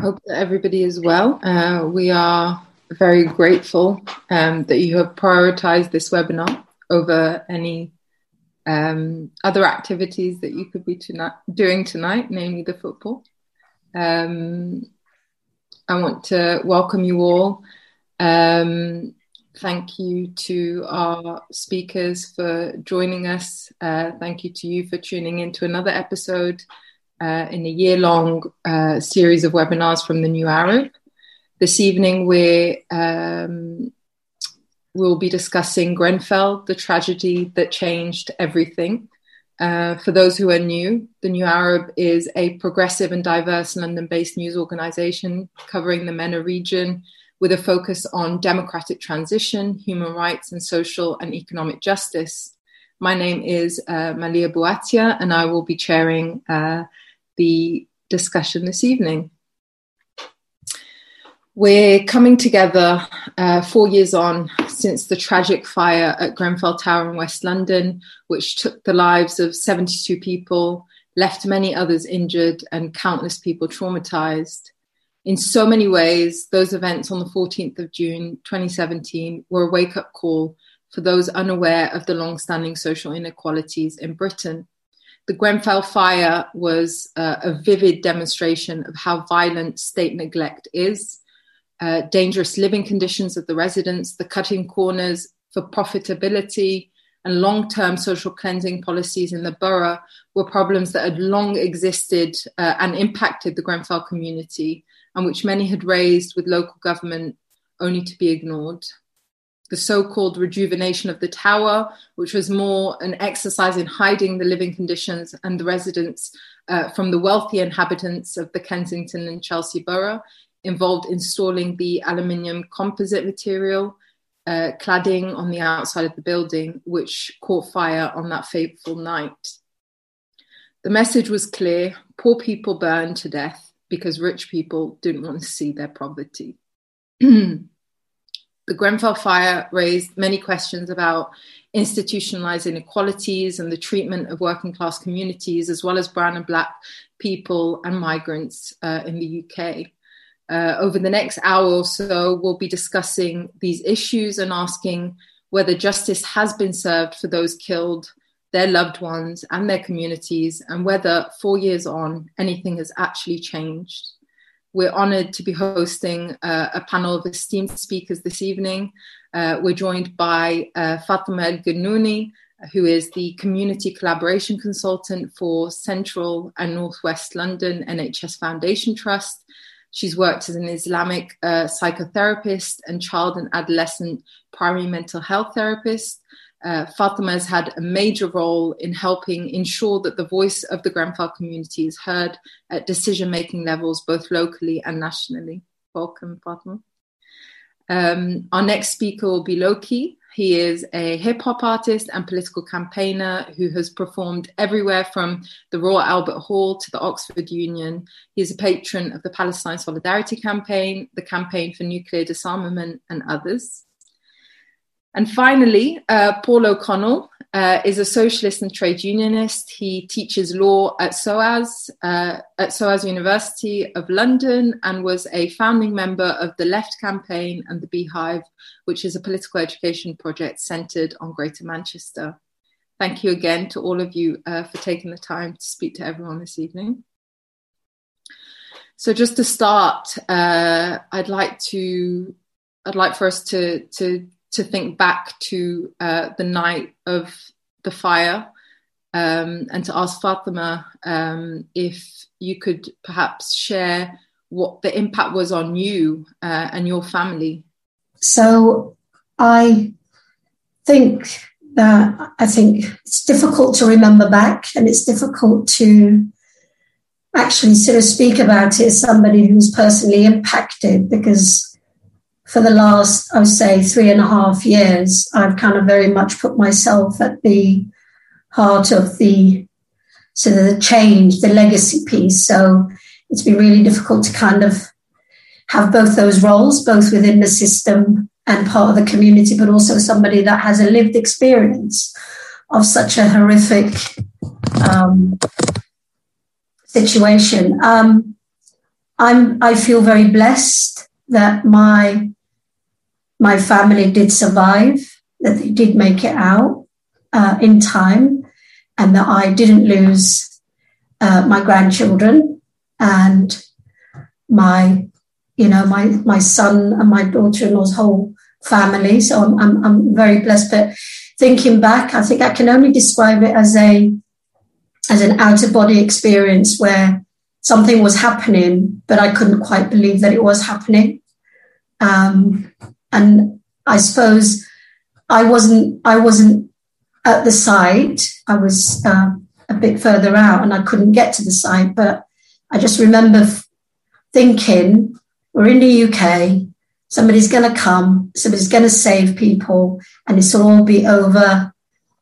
Hope that everybody is well. Uh, we are very grateful um, that you have prioritized this webinar over any um, other activities that you could be tonight, doing tonight, namely the football. Um, I want to welcome you all. Um, thank you to our speakers for joining us. Uh, thank you to you for tuning in to another episode uh, in a year long uh, series of webinars from the New Arab. This evening, we um, will be discussing Grenfell, the tragedy that changed everything. Uh, for those who are new, the New Arab is a progressive and diverse London based news organization covering the MENA region with a focus on democratic transition, human rights, and social and economic justice. My name is uh, Malia Bouattia, and I will be chairing uh, the discussion this evening. We're coming together uh, four years on since the tragic fire at Grenfell Tower in West London, which took the lives of 72 people, left many others injured, and countless people traumatized. In so many ways, those events on the 14th of June 2017 were a wake up call for those unaware of the long standing social inequalities in Britain the Grenfell fire was uh, a vivid demonstration of how violent state neglect is, uh, dangerous living conditions of the residents, the cutting corners for profitability, and long term social cleansing policies in the borough were problems that had long existed uh, and impacted the Grenfell community, and which many had raised with local government only to be ignored the so called rejuvenation of the tower, which was more an exercise in hiding the living conditions and the residents uh, from the wealthy inhabitants of the Kensington and Chelsea borough, involved installing the aluminium composite material uh, cladding on the outside of the building, which caught fire on that fateful night. The message was clear poor people burned to death because rich people didn't want to see their poverty. Grenfell fire raised many questions about institutionalized inequalities and the treatment of working class communities, as well as brown and black people and migrants uh, in the UK. Uh, over the next hour or so, we'll be discussing these issues and asking whether justice has been served for those killed, their loved ones, and their communities, and whether four years on, anything has actually changed. We're honored to be hosting uh, a panel of esteemed speakers this evening. Uh, we're joined by uh, Fatima El-Guenuni, who is the Community Collaboration Consultant for Central and Northwest London NHS Foundation Trust. She's worked as an Islamic uh, psychotherapist and child and adolescent primary mental health therapist uh, Fatima has had a major role in helping ensure that the voice of the Grenfell community is heard at decision making levels, both locally and nationally. Welcome, Fatima. Um, our next speaker will be Lowkey. He is a hip hop artist and political campaigner who has performed everywhere from the Royal Albert Hall to the Oxford Union. He is a patron of the Palestine Solidarity Campaign, the Campaign for Nuclear Disarmament, and others. And finally, uh, Paul O'Connell uh, is a socialist and trade unionist. He teaches law at SOAS, uh, at SOAS University of London, and was a founding member of the Left Campaign and the Beehive, which is a political education project centred on Greater Manchester. Thank you again to all of you uh, for taking the time to speak to everyone this evening. So, just to start, uh, I'd like to I'd like for us to to to think back to uh, the night of the fire um, and to ask Fatima um, if you could perhaps share what the impact was on you uh, and your family. So I think that I think it's difficult to remember back and it's difficult to actually sort of speak about it as somebody who's personally impacted because for the last, I would say, three and a half years, I've kind of very much put myself at the heart of the of the change, the legacy piece. So it's been really difficult to kind of have both those roles, both within the system and part of the community, but also somebody that has a lived experience of such a horrific um, situation. Um, I'm I feel very blessed that my my family did survive, that they did make it out uh, in time, and that I didn't lose uh, my grandchildren and my you know my my son and my daughter-in-law's whole family. So I'm, I'm, I'm very blessed. But thinking back, I think I can only describe it as a as an out of body experience where something was happening, but I couldn't quite believe that it was happening. Um, and I suppose I wasn't I wasn't at the site. I was uh, a bit further out, and I couldn't get to the site. But I just remember thinking, "We're in the UK. Somebody's going to come. Somebody's going to save people, and will all be over."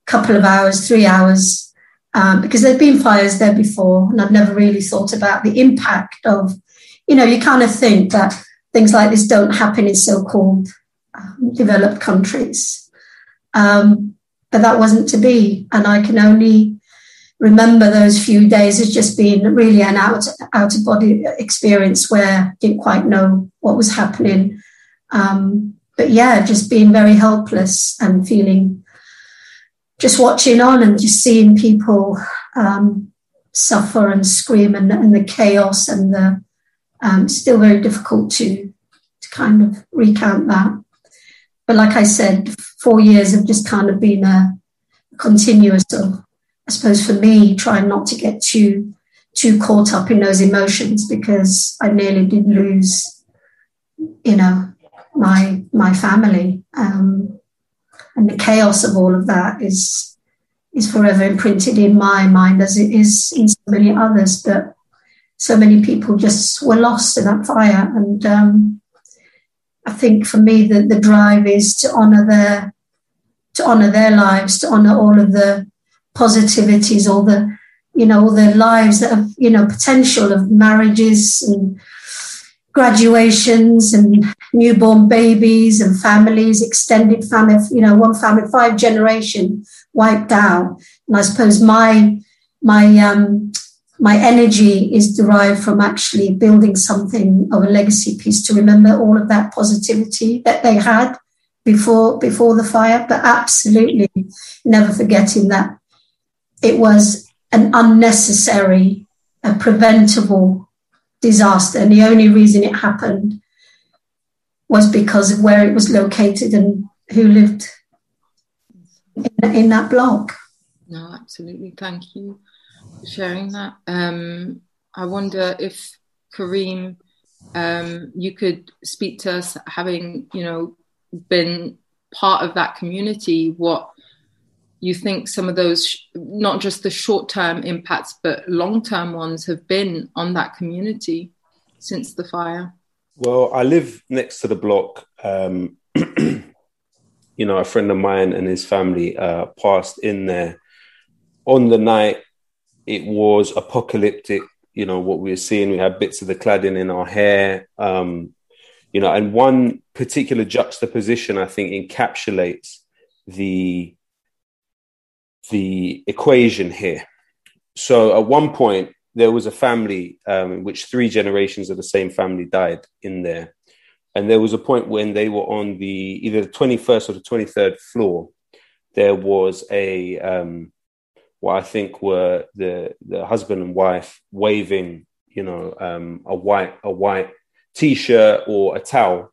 A couple of hours, three hours, um, because there'd been fires there before, and I'd never really thought about the impact of, you know, you kind of think that things like this don't happen in so-called um, developed countries, um, but that wasn't to be, and I can only remember those few days as just being really an out out of body experience where I didn't quite know what was happening. Um, but yeah, just being very helpless and feeling just watching on and just seeing people um, suffer and scream and, and, the chaos and the um, still very difficult to to kind of recount that. But like I said, four years have just kind of been a continuous of, I suppose for me, trying not to get too too caught up in those emotions because I nearly did lose, you know, my my family. Um, and the chaos of all of that is is forever imprinted in my mind as it is in so many others that so many people just were lost in that fire and um, i think for me the, the drive is to honor their to honor their lives to honor all of the positivities all the you know all the lives that have you know potential of marriages and graduations and newborn babies and families, extended family, you know, one family, five generation wiped out. And I suppose my my um, my energy is derived from actually building something of a legacy piece to remember all of that positivity that they had before before the fire, but absolutely never forgetting that it was an unnecessary, a preventable disaster. And the only reason it happened was because of where it was located and who lived in, in that block. No, absolutely. Thank you sharing that. Um, I wonder if Kareem, um, you could speak to us, having you know been part of that community, what you think some of those, not just the short term impacts, but long term ones have been on that community since the fire? Well, I live next to the block. Um, you know, a friend of mine and his family uh, passed in there. On the night, it was apocalyptic. You know, what we were seeing, we had bits of the cladding in our hair. Um, you know, and one particular juxtaposition, I think, encapsulates the the equation here. So at one point, there was a family um, in which three generations of the same family died in there. And there was a point when they were on the either the 21st or the 23rd floor. There was a, um, what I think were the, the husband and wife waving, you know, um, a white, a white t shirt or a towel.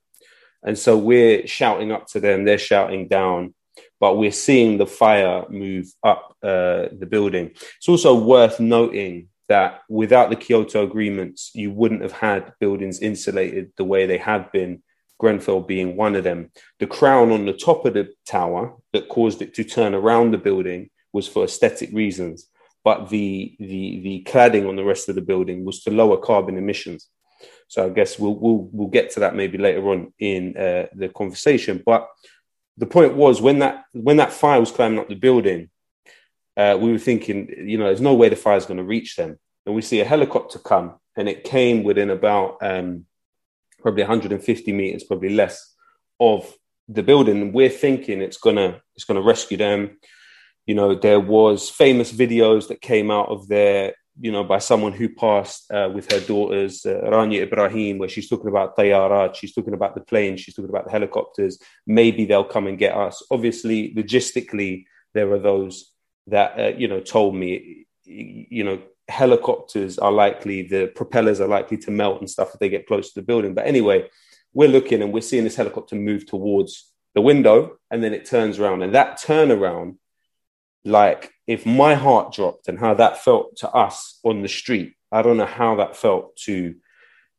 And so we're shouting up to them, they're shouting down but we're seeing the fire move up uh, the building. It's also worth noting that without the Kyoto agreements, you wouldn't have had buildings insulated the way they have been, Grenfell being one of them. The crown on the top of the tower that caused it to turn around the building was for aesthetic reasons, but the, the, the cladding on the rest of the building was to lower carbon emissions. So I guess we'll, we'll, we'll get to that maybe later on in uh, the conversation. But the point was when that when that fire was climbing up the building, uh, we were thinking, you know, there's no way the fire is going to reach them. And we see a helicopter come, and it came within about um, probably 150 meters, probably less, of the building. And we're thinking it's gonna it's gonna rescue them. You know, there was famous videos that came out of there you know, by someone who passed uh, with her daughters, uh, Rania Ibrahim, where she's talking about tayarat, she's talking about the planes, she's talking about the helicopters. Maybe they'll come and get us. Obviously, logistically, there are those that, uh, you know, told me, you know, helicopters are likely, the propellers are likely to melt and stuff if they get close to the building. But anyway, we're looking and we're seeing this helicopter move towards the window and then it turns around. And that turnaround, like if my heart dropped and how that felt to us on the street, I don't know how that felt to,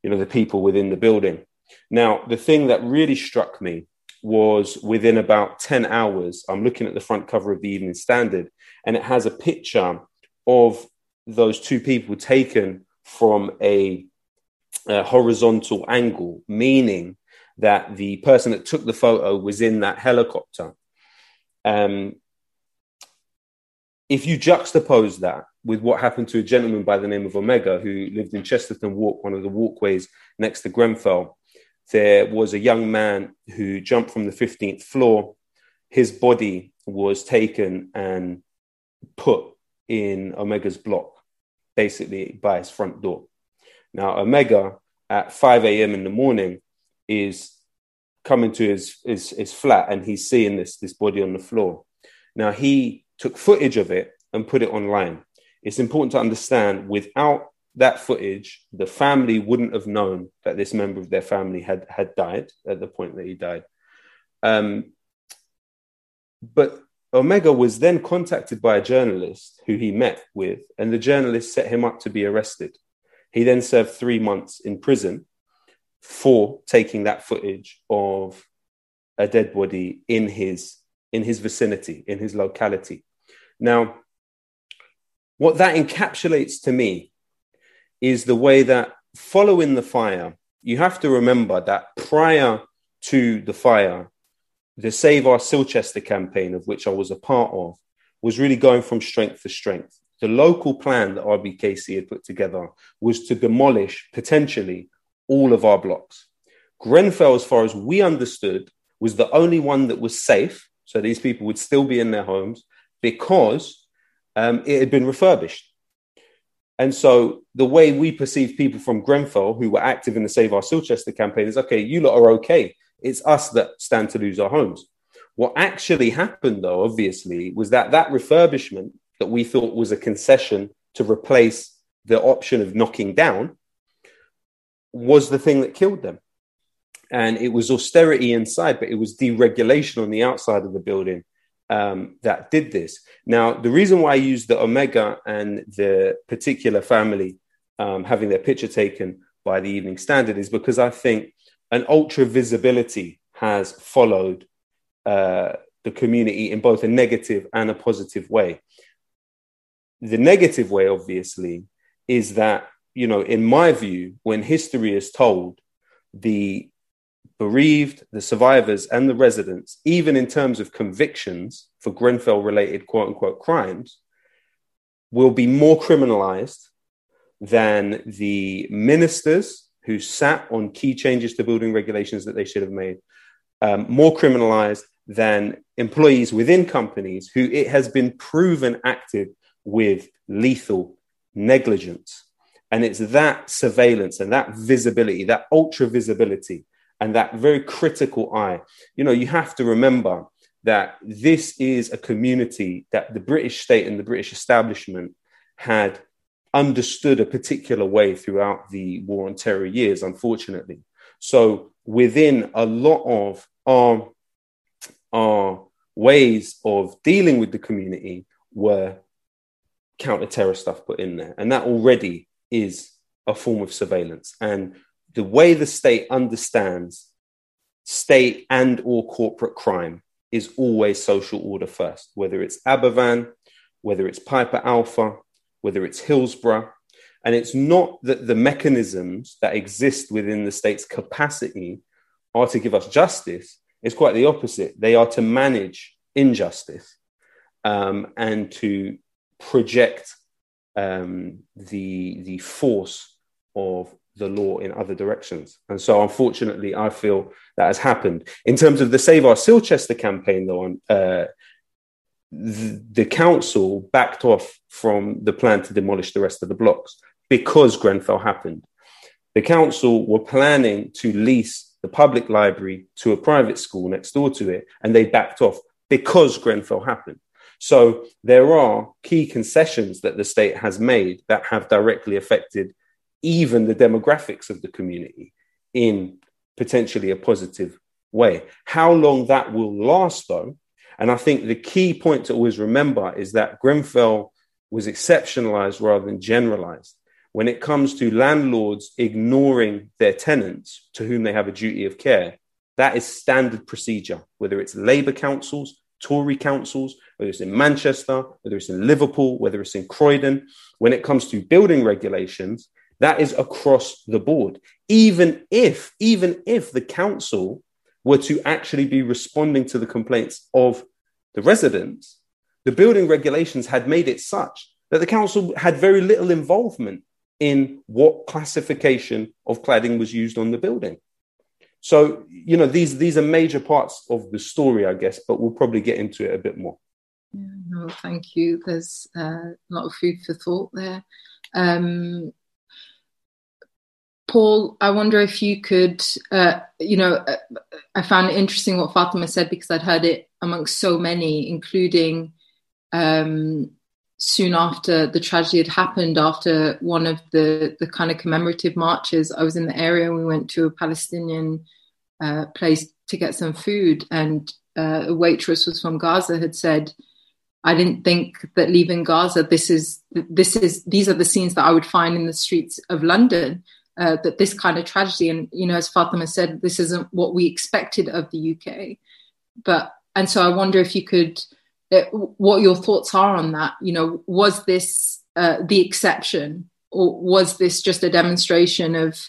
you know, the people within the building. Now, the thing that really struck me was within about 10 hours, I'm looking at the front cover of the Evening Standard, and it has a picture of those two people taken from a, a horizontal angle, meaning that the person that took the photo was in that helicopter. Um, if you juxtapose that with what happened to a gentleman by the name of Omega who lived in Testerton Walk, one of the walkways next to Grenfell, there was a young man who jumped from the 15th floor. His body was taken and put in Omega's block, basically by his front door. Now, Omega at 5 a.m. in the morning is coming to his, his, his flat and he's seeing this, this body on the floor. Now, he took footage of it and put it online. It's important to understand without that footage, the family wouldn't have known that this member of their family had, had died at the point that he died. Um, but Omega was then contacted by a journalist who he met with, and the journalist set him up to be arrested. He then served three months in prison for taking that footage of a dead body in his in his vicinity, in his locality. Now, what that encapsulates to me is the way that following the fire, you have to remember that prior to the fire, the Save Our Silchester campaign, of which I was a part of, was really going from strength to strength. The local plan that RBKC had put together was to demolish potentially all of our blocks. Grenfell, as far as we understood, was the only one that was safe. So these people would still be in their homes because um, it had been refurbished. And so the way we perceive people from Grenfell who were active in the Save Our Silchester campaign is okay, you lot are okay. It's us that stand to lose our homes. What actually happened, though, obviously, was that that refurbishment that we thought was a concession to replace the option of knocking down was the thing that killed them. And it was austerity inside, but it was deregulation on the outside of the building um, that did this. Now, the reason why I use the Omega and the particular family um, having their picture taken by the Evening Standard is because I think an ultra visibility has followed uh, the community in both a negative and a positive way. The negative way, obviously, is that you know, in my view, when history is told, the bereaved, the survivors, and the residents, even in terms of convictions for Grenfell related quote unquote crimes, will be more criminalized than the ministers who sat on key changes to building regulations that they should have made, um, more criminalized than employees within companies who it has been proven acted with lethal negligence. And it's that surveillance and that visibility, that ultra visibility, and that very critical eye. You know, you have to remember that this is a community that the British state and the British establishment had understood a particular way throughout the war on terror years, unfortunately. So within a lot of our, our ways of dealing with the community were counter-terror stuff put in there. And that already is a form of surveillance. And the way the state understands state and or corporate crime is always social order first, whether it's Aberfan, whether it's Piper Alpha, whether it's Hillsborough. And it's not that the mechanisms that exist within the state's capacity are to give us justice. It's quite the opposite. They are to manage injustice um, and to project um, the the force of the law in other directions. And so, unfortunately, I feel that has happened. In terms of the Save Our Silchester campaign, though, uh, the, the council backed off from the plan to demolish the rest of the blocks because Grenfell happened. The council were planning to lease the public library to a private school next door to it, and they backed off because Grenfell happened. So there are key concessions that the state has made that have directly affected even the demographics of the community in potentially a positive way. How long that will last, though, and I think the key point to always remember is that Grenfell was exceptionalized rather than generalized. When it comes to landlords ignoring their tenants to whom they have a duty of care, that is standard procedure, whether it's Labour councils, Tory councils, whether it's in Manchester, whether it's in Liverpool, whether it's in Croydon. When it comes to building regulations, that is across the board. Even if, even if the council were to actually be responding to the complaints of the residents, the building regulations had made it such that the council had very little involvement in what classification of cladding was used on the building. So, you know, these these are major parts of the story, I guess, but we'll probably get into it a bit more. Yeah, no, thank you. There's uh, a lot of food for thought there. Um, Paul, I wonder if you could, uh, you know, uh, I found it interesting what Fatima said because I'd heard it amongst so many, including um, soon after the tragedy had happened, after one of the, the kind of commemorative marches. I was in the area and we went to a Palestinian uh, place to get some food, and uh, a waitress was from Gaza had said, I didn't think that leaving Gaza, this is this is these are the scenes that I would find in the streets of London uh, that this kind of tragedy, and you know, as Fatima said, this isn't what we expected of the UK. But and so I wonder if you could, uh, what your thoughts are on that. You know, was this uh, the exception, or was this just a demonstration of,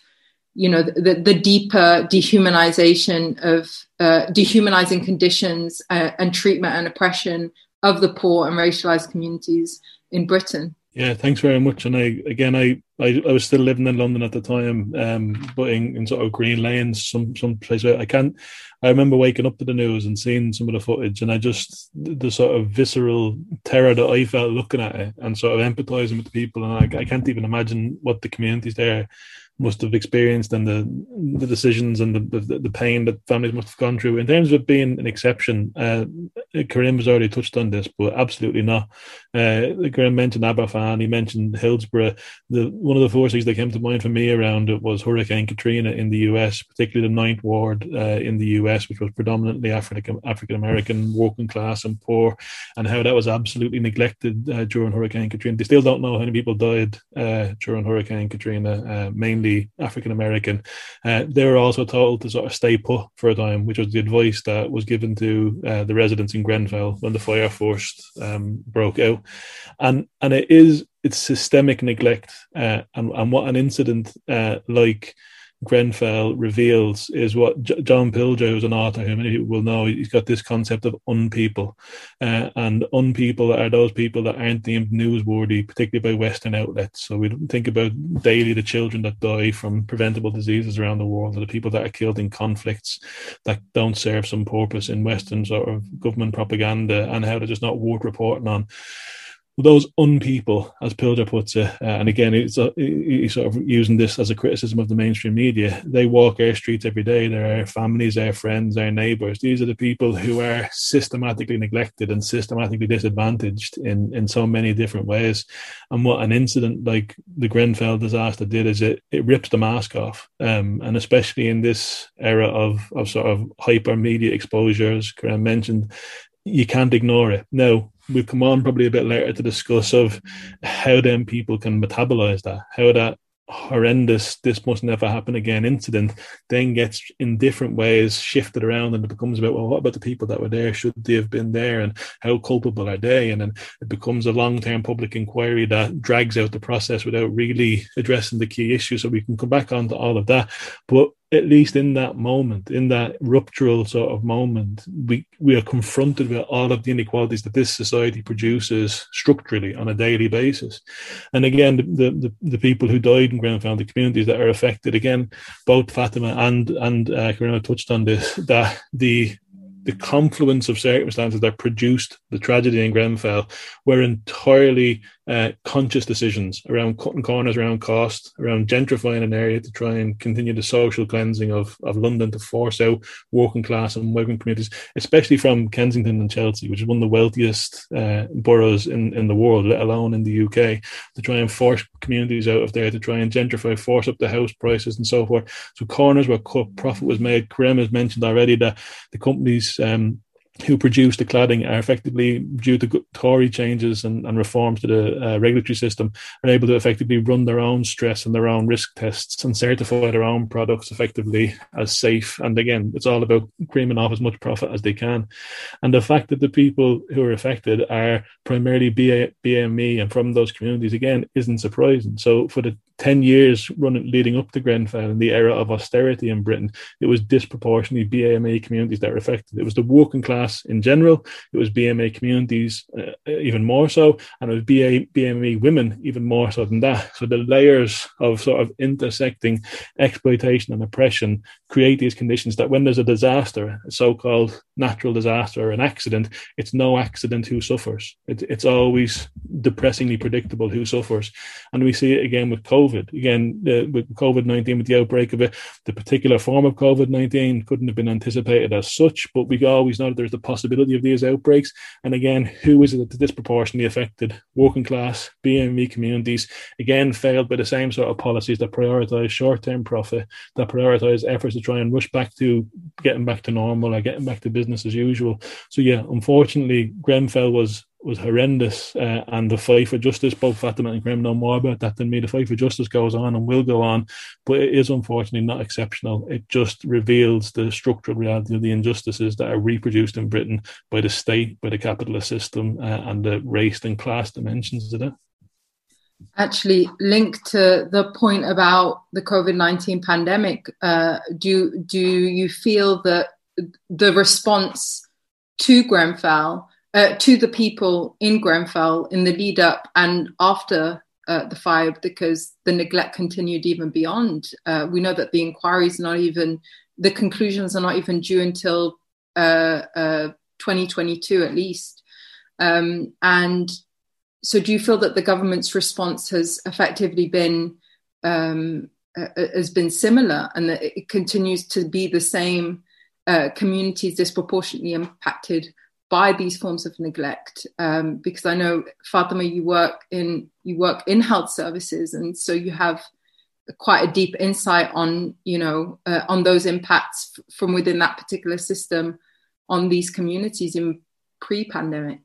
you know, the, the deeper dehumanization of uh, dehumanizing conditions uh, and treatment and oppression of the poor and racialized communities in Britain? Yeah, thanks very much. And I again, I I, I was still living in London at the time, um, but in, in sort of Green Lanes, some some place where I can't. I remember waking up to the news and seeing some of the footage, and I just the sort of visceral terror that I felt looking at it, and sort of empathizing with the people, and I, I can't even imagine what the communities there must have experienced and the the decisions and the, the, the pain that families must have gone through. In terms of being an exception, uh, Kareem has already touched on this, but absolutely not. Uh, Kareem mentioned Aberfan, he mentioned Hillsborough. The one of the forces that came to mind for me around it was Hurricane Katrina in the US, particularly the Ninth Ward uh, in the US, which was predominantly African African American, working class, and poor, and how that was absolutely neglected uh, during Hurricane Katrina. They still don't know how many people died uh, during Hurricane Katrina, uh, mainly African American. Uh, they were also told to sort of stay put for a time, which was the advice that was given to uh, the residents in Grenfell when the fire first um, broke out. And and it is it's systemic neglect, uh, and and what an incident uh, like Grenfell reveals is what J- John Pilger, who's an author who many people will know, he's got this concept of unpeople. Uh, and unpeople are those people that aren't deemed newsworthy, particularly by Western outlets. So we think about daily the children that die from preventable diseases around the world, or the people that are killed in conflicts that don't serve some purpose in Western sort of government propaganda and how they're just not worth reporting on those unpeople, as Pilger puts it, uh, and again, uh, he's sort of using this as a criticism of the mainstream media. They walk our streets every day. They're families, our friends, our neighbours. These are the people who are systematically neglected and systematically disadvantaged in, in so many different ways. And what an incident like the Grenfell disaster did is it, it rips the mask off. Um, and especially in this era of, of sort of hyper media exposures, Kareem mentioned, you can't ignore it. No, we'll come on probably a bit later to discuss of how then people can metabolize that, how that horrendous this must never happen again incident then gets in different ways shifted around and it becomes about well what about the people that were there? Should they have been there? And how culpable are they? And then it becomes a long-term public inquiry that drags out the process without really addressing the key issue so we can come back on to all of that. But at least in that moment, in that ruptural sort of moment, we, we are confronted with all of the inequalities that this society produces structurally on a daily basis. And again, the, the, the people who died in Grenfell, the communities that are affected, again, both Fatima and, and uh, Karina touched on this, that the the confluence of circumstances that produced the tragedy in Grenfell were entirely uh, conscious decisions around cutting corners around cost, around gentrifying an area to try and continue the social cleansing of, of London to force out working class and migrant communities, especially from Kensington and Chelsea, which is one of the wealthiest uh, boroughs in, in the world, let alone in the UK, to try and force communities out of there, to try and gentrify, force up the house prices and so forth. So corners were cut, profit was made. Kareem has mentioned already that the companies um, who produce the cladding are effectively, due to Tory changes and, and reforms to the uh, regulatory system, are able to effectively run their own stress and their own risk tests and certify their own products effectively as safe. And again, it's all about creaming off as much profit as they can. And the fact that the people who are affected are primarily BA, BME and from those communities, again, isn't surprising. So for the 10 years running leading up to Grenfell in the era of austerity in Britain, it was disproportionately BME communities that were affected. It was the working class in general, it was BME communities uh, even more so, and it was BA, BME women even more so than that. So the layers of sort of intersecting exploitation and oppression create these conditions that when there's a disaster, a so called natural disaster or an accident, it's no accident who suffers. It, it's always depressingly predictable who suffers. And we see it again with COVID COVID. Again, with COVID 19, with the outbreak of it, the particular form of COVID 19 couldn't have been anticipated as such, but we always know that there's the possibility of these outbreaks. And again, who is it that's disproportionately affected? Working class, BME communities, again, failed by the same sort of policies that prioritize short term profit, that prioritize efforts to try and rush back to getting back to normal or getting back to business as usual. So, yeah, unfortunately, Grenfell was was horrendous, uh, and the fight for justice, both Fatima and Graham know more about that than me. The fight for justice goes on and will go on, but it is unfortunately not exceptional. It just reveals the structural reality of the injustices that are reproduced in Britain by the state, by the capitalist system, uh, and the race and class dimensions of it. Actually, linked to the point about the COVID nineteen pandemic, uh, do do you feel that the response to Grenfell uh, to the people in Grenfell in the lead up and after uh, the fire because the neglect continued even beyond. Uh, we know that the inquiry is not even, the conclusions are not even due until uh, uh, 2022 at least. Um, and so, do you feel that the government's response has effectively been um, uh, has been similar, and that it continues to be the same communities disproportionately impacted by these forms of neglect um, because I know Fatima you work in you work in health services and so you have quite a deep insight on you know uh, on those impacts f- from within that particular system on these communities in pre-pandemic.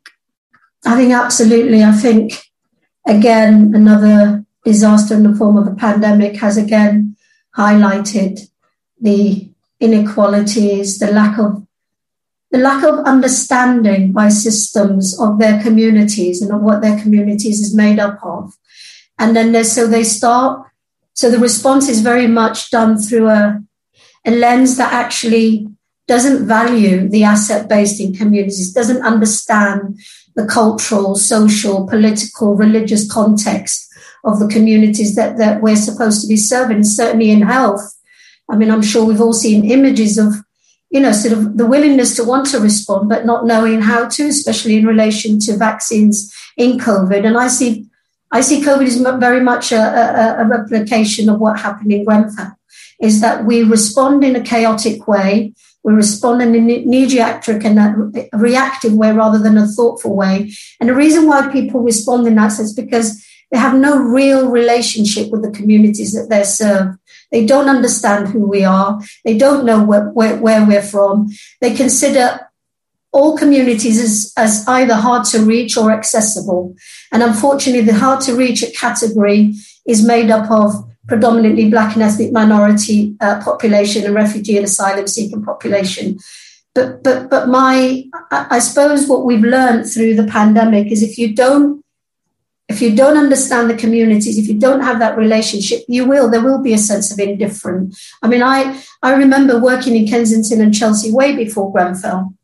I think absolutely. I think again another disaster in the form of a pandemic has again highlighted the inequalities the lack of the lack of understanding by systems of their communities and of what their communities is made up of. And then so they start, so the response is very much done through a, a lens that actually doesn't value the asset based in communities, doesn't understand the cultural, social, political, religious context of the communities that, that we're supposed to be serving, certainly in health. I mean, I'm sure we've all seen images of you know, sort of the willingness to want to respond, but not knowing how to, especially in relation to vaccines in COVID. And I see, I see COVID is very much a, a, a replication of what happened in Grenfell, is that we respond in a chaotic way. We respond in a knee-jerk and a reactive way rather than a thoughtful way. And the reason why people respond in that sense is because they have no real relationship with the communities that they serve. They don't understand who we are. They don't know where, where, where we're from. They consider all communities as, as either hard to reach or accessible. And unfortunately, the hard to reach category is made up of predominantly black and ethnic minority uh, population and refugee and asylum seeking population. But, but, but my, I suppose what we've learned through the pandemic is if you don't if you don't understand the communities, if you don't have that relationship, you will, there will be a sense of indifference. I mean, I, I remember working in Kensington and Chelsea way before Grenfell.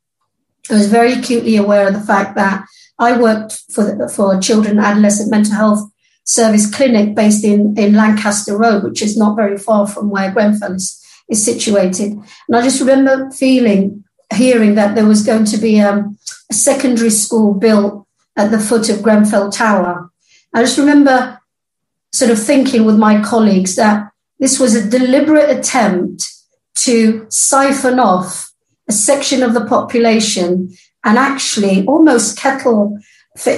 I was very acutely aware of the fact that I worked for, for children and adolescent mental health service clinic based in, in Lancaster Road, which is not very far from where Grenfell is, is situated. And I just remember feeling hearing that there was going to be um, a secondary school built at the foot of Grenfell Tower. I just remember sort of thinking with my colleagues that this was a deliberate attempt to siphon off a section of the population and actually almost kettle,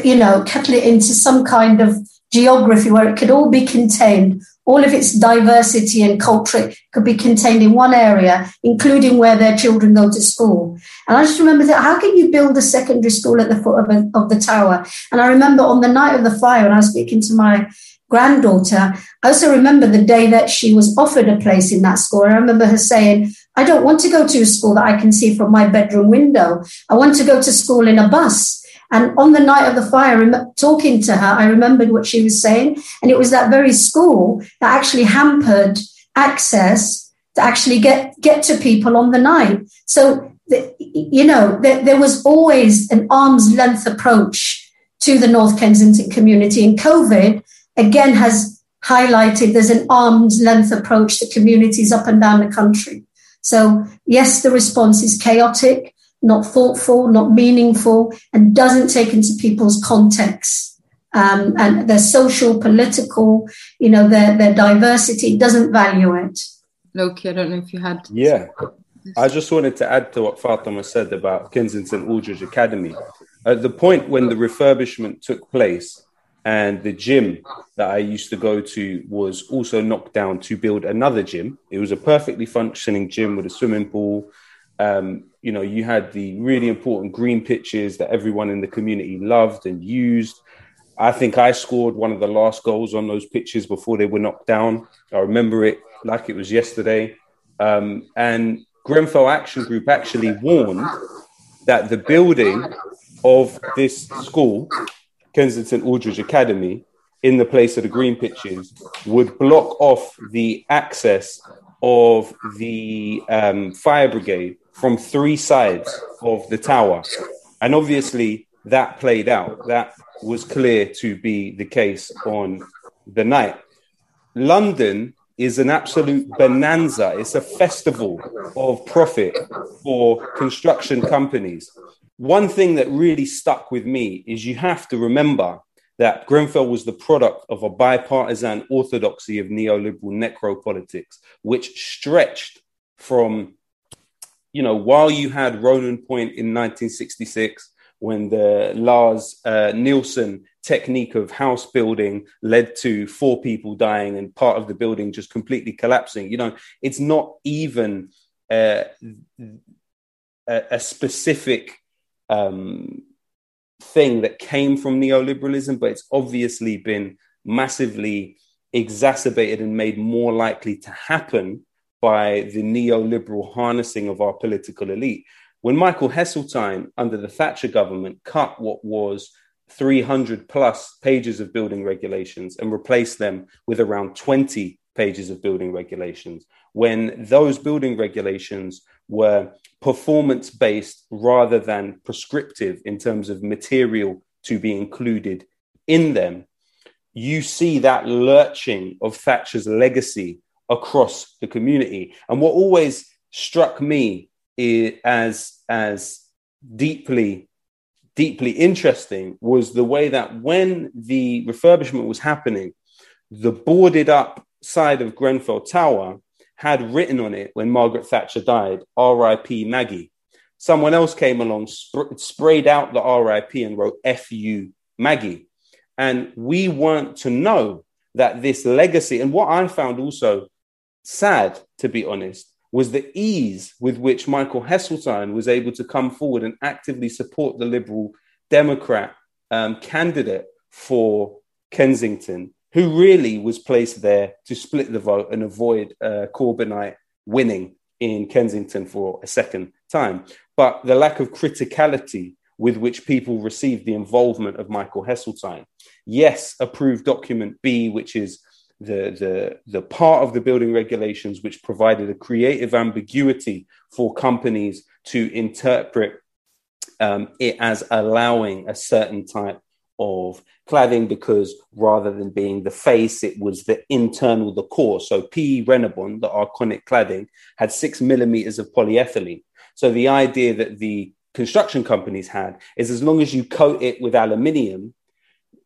you know, kettle it into some kind of geography where it could all be contained all of its diversity and culture could be contained in one area, including where their children go to school. And I just remember that how can you build a secondary school at the foot of, a, of the tower? And I remember on the night of the fire, when I was speaking to my granddaughter, I also remember the day that she was offered a place in that school. I remember her saying, I don't want to go to a school that I can see from my bedroom window. I want to go to school in a bus. And on the night of the fire, talking to her, I remembered what she was saying. And it was that very school that actually hampered access to actually get, get to people on the night. So, the, you know, there, there was always an arm's length approach to the North Kensington community. And COVID, again, has highlighted there's an arm's length approach to communities up and down the country. So, yes, the response is chaotic not thoughtful, not meaningful, and doesn't take into people's context um, and their social, political, you know, their their diversity doesn't value it. Lowkey, I don't know if you had. Yeah, I just wanted to add to what Fatima said about Kensington Aldridge Academy. At the point when the refurbishment took place, and the gym that I used to go to was also knocked down to build another gym. It was a perfectly functioning gym with a swimming pool, um, you know, you had the really important green pitches that everyone in the community loved and used. I think I scored one of the last goals on those pitches before they were knocked down. I remember it like it was yesterday. Um, and Grenfell Action Group actually warned that the building of this school, Kensington Aldridge Academy, in the place of the green pitches, would block off the access of the um, fire brigade from three sides of the tower. And obviously, that played out. That was clear to be the case on the night. London is an absolute bonanza. It's a festival of profit for construction companies. One thing that really stuck with me is you have to remember that Grenfell was the product of a bipartisan orthodoxy of neoliberal necropolitics, which stretched from you know, while you had Ronan Point in 1966, when the Lars uh, Nielsen technique of house building led to four people dying and part of the building just completely collapsing, you know, it's not even uh, a, specific um, thing that came from neoliberalism, but it's obviously been massively exacerbated and made more likely to happen by the neoliberal harnessing of our political elite. When Michael Heseltine, under the Thatcher government, cut what was 300 plus pages of building regulations and replaced them with around 20 pages of building regulations, when those building regulations were performance based rather than prescriptive in terms of material to be included in them, you see that lurching of Thatcher's legacy across the community. And what always struck me as as deeply deeply interesting was the way that when the refurbishment was happening, the boarded up side of Grenfell Tower had written on it when Margaret Thatcher died, R.I.P. Maggie. Someone else came along, sp- sprayed out the R.I.P. and wrote F.U. Maggie. And we weren't to know that this legacy, and what I found also sad, to be honest, was the ease with which Michael Heseltine was able to come forward and actively support the Liberal Democrat um, candidate for Kensington, who really was placed there to split the vote and avoid uh, Corbynite winning in Kensington for a second time. But the lack of criticality with which people received the involvement of Michael Heseltine. Yes, approved document B, which is the, the, the part of the building regulations which provided a creative ambiguity for companies to interpret um, it as allowing a certain type of cladding because rather than being the face, it was the internal, the core. So PE Reynobond, the Arconic cladding, had six millimeters of polyethylene. So the idea that the construction companies had is as long as you coat it with aluminium,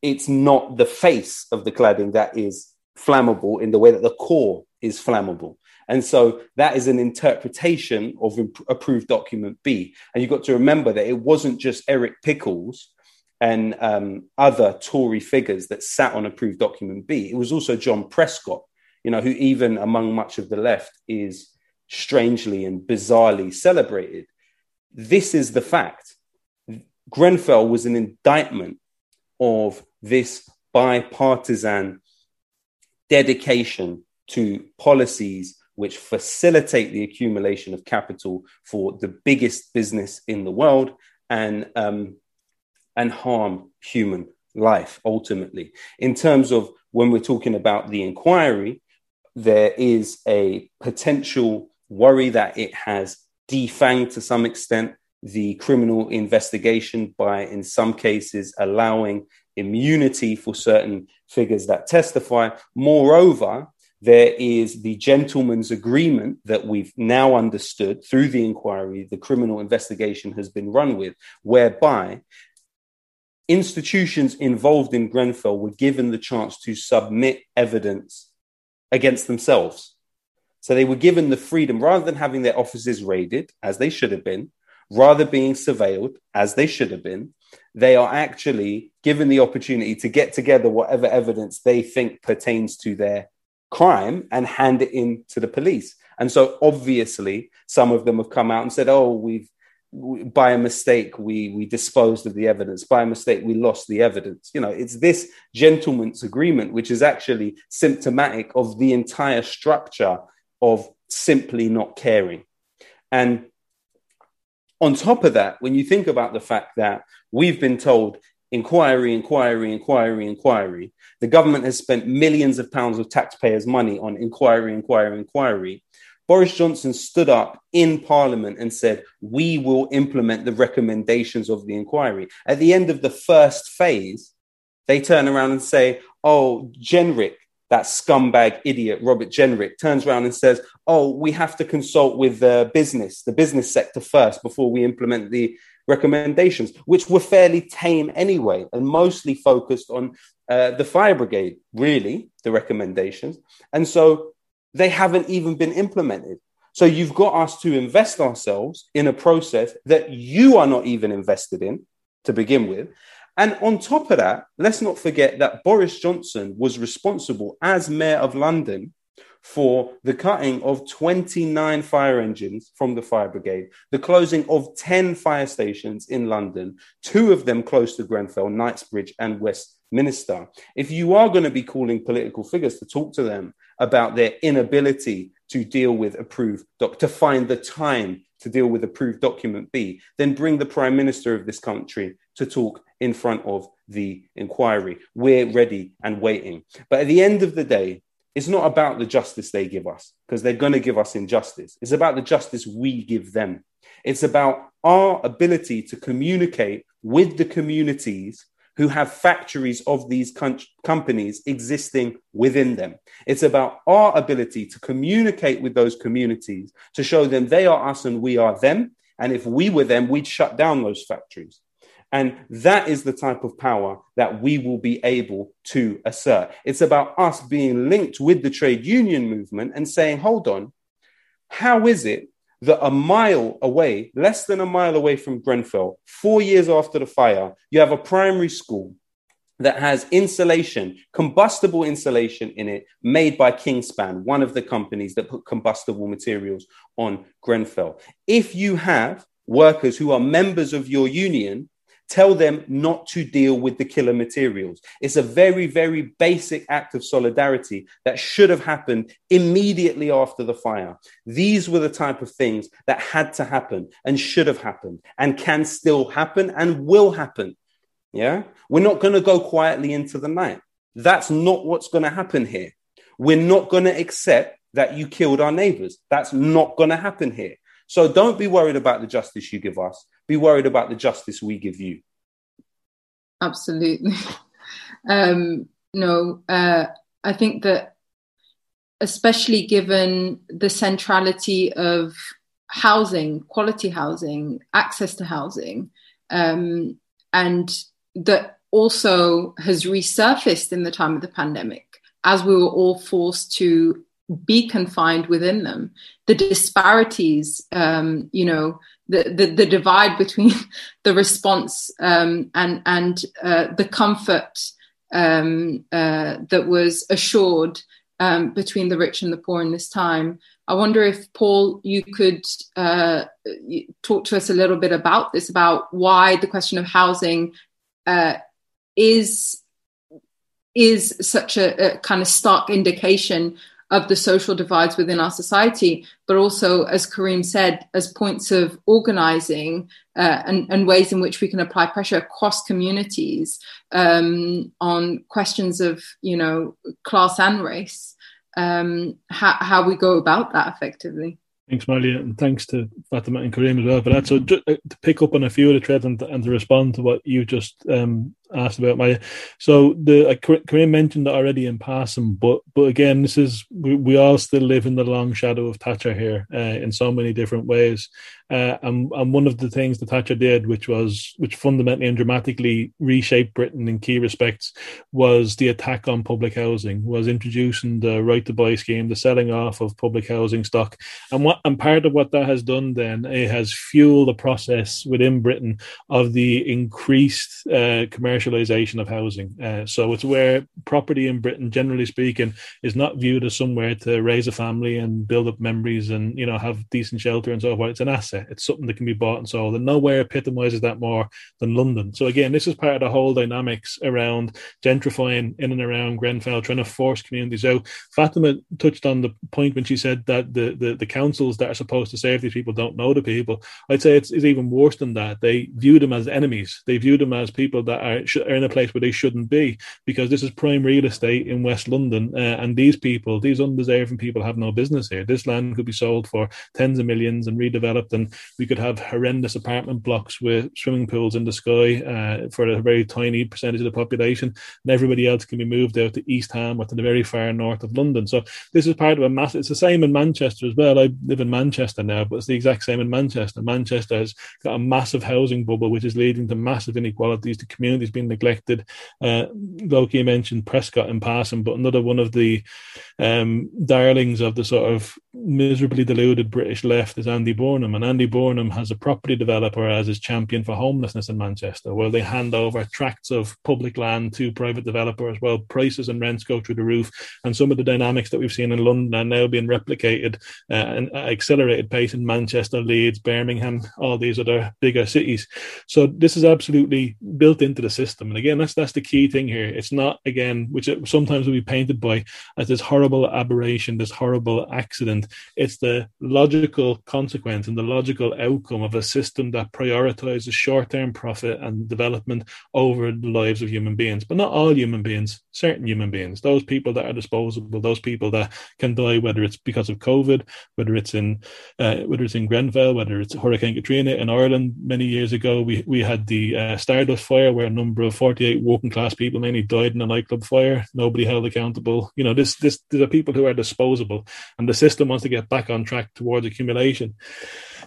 it's not the face of the cladding that is flammable in the way that the core is flammable. And so that is an interpretation of approved document B. And you've got to remember that it wasn't just Eric Pickles and um, other Tory figures that sat on approved document B. It was also John Prescott, you know, who even among much of the left is strangely and bizarrely celebrated. This is the fact. Grenfell was an indictment of this bipartisan dedication to policies which facilitate the accumulation of capital for the biggest business in the world and um, and harm human life ultimately. In terms of when we're talking about the inquiry, there is a potential worry that it has defanged to some extent the criminal investigation by, in some cases, allowing immunity for certain figures that testify. Moreover, there is the gentleman's agreement that we've now understood through the inquiry, the criminal investigation has been run with, whereby institutions involved in Grenfell were given the chance to submit evidence against themselves. So they were given the freedom, rather than having their offices raided, as they should have been, rather being surveilled, as they should have been, they are actually given the opportunity to get together whatever evidence they think pertains to their crime and hand it in to the police. And so obviously, some of them have come out and said, "Oh, we've by a mistake we we disposed of the evidence. By a mistake, we lost the evidence." You know, it's this gentleman's agreement which is actually symptomatic of the entire structure of simply not caring. And on top of that, when you think about the fact that we've been told inquiry, inquiry, inquiry, inquiry. The government has spent millions of pounds of taxpayers' money on inquiry, inquiry, inquiry. Boris Johnson stood up in Parliament and said, We will implement the recommendations of the inquiry. At the end of the first phase, they turn around and say, Oh, Jenrick, that scumbag idiot, Robert Jenrick, turns around and says, Oh, we have to consult with the business, the business sector first before we implement the recommendations, which were fairly tame anyway and mostly focused on uh, the fire brigade, really, the recommendations. And so they haven't even been implemented. So you've got us to invest ourselves in a process that you are not even invested in to begin with. And on top of that, let's not forget that Boris Johnson was responsible as mayor of London for the cutting of 29 fire engines from the fire brigade, the closing of 10 fire stations in London, two of them close to Grenfell, Knightsbridge, and Westminster. If you are going to be calling political figures to talk to them about their inability to deal with approved, doc- to find the time to deal with approved document B, then bring the prime minister of this country to talk in front of the inquiry. We're ready and waiting. But at the end of the day, it's not about the justice they give us because they're going to give us injustice. It's about the justice we give them. It's about our ability to communicate with the communities who have factories of these com- companies existing within them. It's about our ability to communicate with those communities to show them they are us and we are them. And if we were them, we'd shut down those factories. And that is the type of power that we will be able to assert. It's about us being linked with the trade union movement and saying, hold on, how is it that a mile away, less than a mile away from Grenfell, four years after the fire, you have a primary school that has insulation, combustible insulation in it, made by Kingspan, one of the companies that put combustible materials on Grenfell. If you have workers who are members of your union Tell them not to deal with the killer materials. It's a very, very basic act of solidarity that should have happened immediately after the fire. These were the type of things that had to happen and should have happened and can still happen and will happen. Yeah. We're not going to go quietly into the night. That's not what's going to happen here. We're not going to accept that you killed our neighbors. That's not going to happen here. So don't be worried about the justice you give us. Be worried about the justice we give you. Absolutely. um, no, uh, I think that especially given the centrality of housing, quality housing, access to housing, um, and that also has resurfaced in the time of the pandemic as we were all forced to be confined within them. The disparities, um, you know, the, the, the, divide between the response um, and, and uh, the comfort um, uh, that was assured um, between the rich and the poor in this time. I wonder if, Paul, you could uh, talk to us a little bit about this, about why the question of housing uh, is is such a, a, kind of stark indication of the social divides within our society, but also, as Kareem said, as points of organizing uh, and, and, ways in which we can apply pressure across communities um, on questions of, you know, class and race, um, how, how we go about that effectively. Thanks, Malia, and thanks to Fatima and Kareem as well for that. So, just uh, to pick up on a few of the threads and, and to respond to what you just um, asked about my so the uh, Kareem mentioned that already in passing but but again this is we, we all still live in the long shadow of Thatcher here uh, in so many different ways. Uh, and, and one of the things that Thatcher did which was which fundamentally and dramatically reshaped Britain in key respects was the attack on public housing was introducing the right to buy scheme the selling off of public housing stock. And what and part of what that has done then it has fueled the process within Britain of the increased uh, commercial commercialization of housing. Uh, so it's where property in Britain, generally speaking, is not viewed as somewhere to raise a family and build up memories and you know have decent shelter and so forth. It's an asset. It's something that can be bought and sold, and nowhere epitomizes that more than London. So again, this is part of the whole dynamics around gentrifying in and around Grenfell, trying to force communities out. Fatima touched on the point when she said that the the, the councils that are supposed to save these people don't know the people. I'd say it's, it's even worse than that. They view them as enemies. They view them as people that are are in a place where they shouldn't be because this is prime real estate in West London, uh, and these people, these undeserving people, have no business here. This land could be sold for tens of millions and redeveloped, and we could have horrendous apartment blocks with swimming pools in the sky uh, for a very tiny percentage of the population, and everybody else can be moved out to East Ham or to the very far north of London. So this is part of a massive. It's the same in Manchester as well. I live in Manchester now, but it's the exact same in Manchester. Manchester has got a massive housing bubble, which is leading to massive inequalities, to communities being neglected. Uh, Lowkey mentioned Prescott in passing, but another one of the um, darlings of the sort of miserably deluded British left is Andy Burnham. And Andy Burnham has a property developer as his champion for homelessness in Manchester, where they hand over tracts of public land to private developers while prices and rents go through the roof. And some of the dynamics that we've seen in London are now being replicated uh, and accelerated pace in Manchester, Leeds, Birmingham, all these other bigger cities. So this is absolutely built into the system system. And again, that's that's the key thing here. It's not again, which it sometimes will be painted by as this horrible aberration, this horrible accident. It's the logical consequence and the logical outcome of a system that prioritizes short-term profit and development over the lives of human beings, but not all human beings. Certain human beings, those people that are disposable, those people that can die, whether it's because of COVID, whether it's in uh, whether it's in Grenfell, whether it's Hurricane Katrina in Ireland many years ago. We we had the uh, Stardust fire where a number of 48 working class people mainly died in a nightclub fire. Nobody held accountable. You know, this, this, these are people who are disposable and the system wants to get back on track towards accumulation.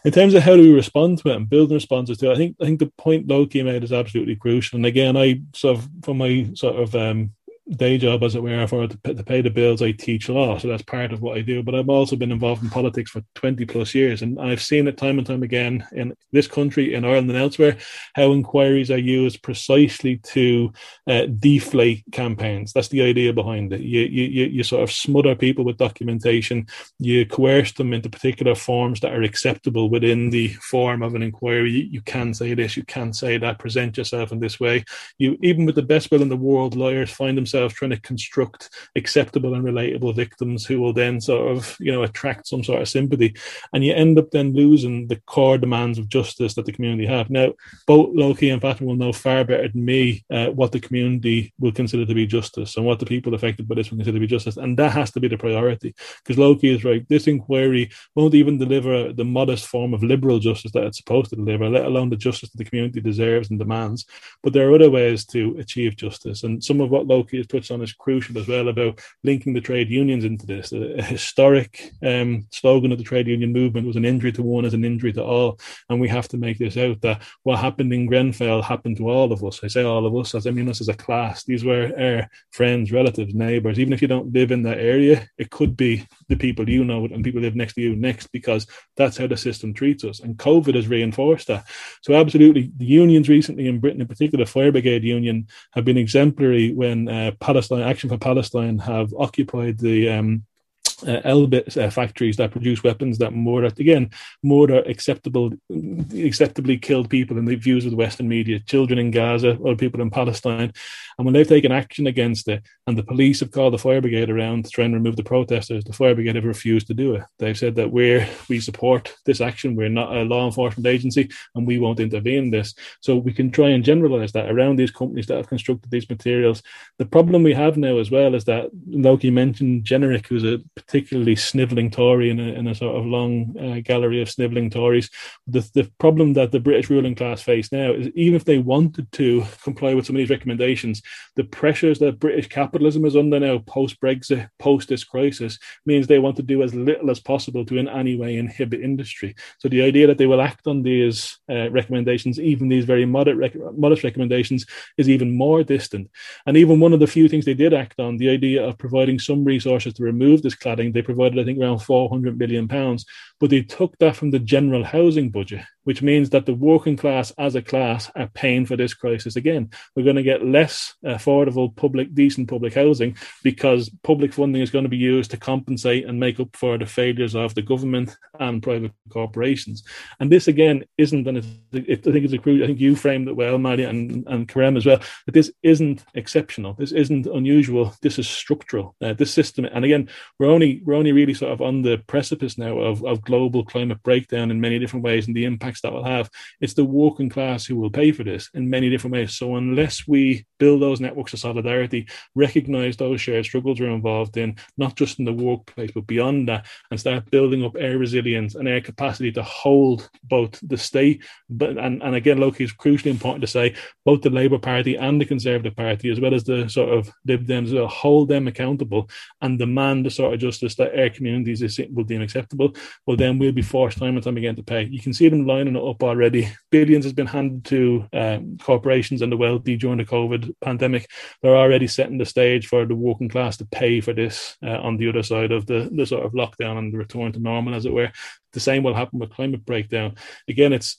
In terms of how do we respond to it and build responses to it, I think, I think the point Lowkey made is absolutely crucial. And again, I sort of, from my sort of, um, day job, as it were, for to, to pay the bills, I teach law, so that's part of what I do. But I've also been involved in politics for twenty plus years, and I've seen it time and time again in this country, in Ireland, and elsewhere, how inquiries are used precisely to uh, deflate campaigns. That's the idea behind it. You, you you sort of smother people with documentation, you coerce them into particular forms that are acceptable within the form of an inquiry. You, you can say this, you can say that. Present yourself in this way. You even with the best will in the world, lawyers find themselves themselves trying to construct acceptable and relatable victims who will then sort of, you know, attract some sort of sympathy. And you end up then losing the core demands of justice that the community have. Now, both Lowkey and Fatima will know far better than me uh, what the community will consider to be justice and what the people affected by this will consider to be justice. And that has to be the priority. Because Lowkey is right. This inquiry won't even deliver the modest form of liberal justice that it's supposed to deliver, let alone the justice that the community deserves and demands. But there are other ways to achieve justice. And some of what Lowkey is you've touched on is crucial as well about linking the trade unions into this. A historic um, slogan of the trade union movement was an injury to one is an injury to all. And we have to make this out that what happened in Grenfell happened to all of us. I say all of us, as I mean us as a class. These were our friends, relatives, neighbours. Even if you don't live in that area, it could be the people you know and people live next to you next because that's how the system treats us. And COVID has reinforced that. So, absolutely, the unions recently in Britain, in particular, the Fire Brigade Union, have been exemplary when uh, Palestine Action for Palestine have occupied the um, uh, Elbit uh, factories that produce weapons that murder again murder acceptable acceptably killed people in the views of the Western media, children in Gaza, other people in Palestine, and when they've taken action against it, and the police have called the fire brigade around to try and remove the protesters, the fire brigade have refused to do it. They've said that we're we support this action, we're not a law enforcement agency, and we won't intervene in this. So we can try and generalize that around these companies that have constructed these materials. The problem we have now as well is that Lowkey mentioned Jenrick, who's a particularly snivelling Tory in a, in a sort of long uh, gallery of snivelling Tories. The, the problem that the British ruling class face now is even if they wanted to comply with some of these recommendations, the pressures that British capitalism is under now, post Brexit, post this crisis, means they want to do as little as possible to in any way inhibit industry. So the idea that they will act on these uh, recommendations, even these very moderate rec- modest recommendations, is even more distant. And even one of the few things they did act on, the idea of providing some resources to remove this cladding they provided, I think, around 400 million pounds, but they took that from the general housing budget, which means that the working class as a class are paying for this crisis again. We're going to get less affordable public, decent public housing because public funding is going to be used to compensate and make up for the failures of the government and private corporations. And this again isn't, and it, I think it's a crucial, I think you framed it well, Maddie and, and Kareem as well, that this isn't exceptional. This isn't unusual. This is structural. Uh, this system, and again, we're only we're only really sort of on the precipice now of, of global climate breakdown in many different ways and the impacts that will have. It's the working class who will pay for this in many different ways. So unless we build those networks of solidarity, recognize those shared struggles we're involved in, not just in the workplace, but beyond that, and start building up air resilience and air capacity to hold both the state, but and, and again, Lowkey is crucially important to say, both the Labour Party and the Conservative Party, as well as the sort of Lib Dems, hold them accountable and demand the sort of justice that air communities will deem acceptable. Well, then we'll be forced time and time again to pay. You can see them lining it up already. Billions has been handed to um, corporations and the wealthy during the COVID pandemic. They're already setting the stage for the working class to pay for this uh, on the other side of the, the sort of lockdown and the return to normal, as it were. The same will happen with climate breakdown. Again, it's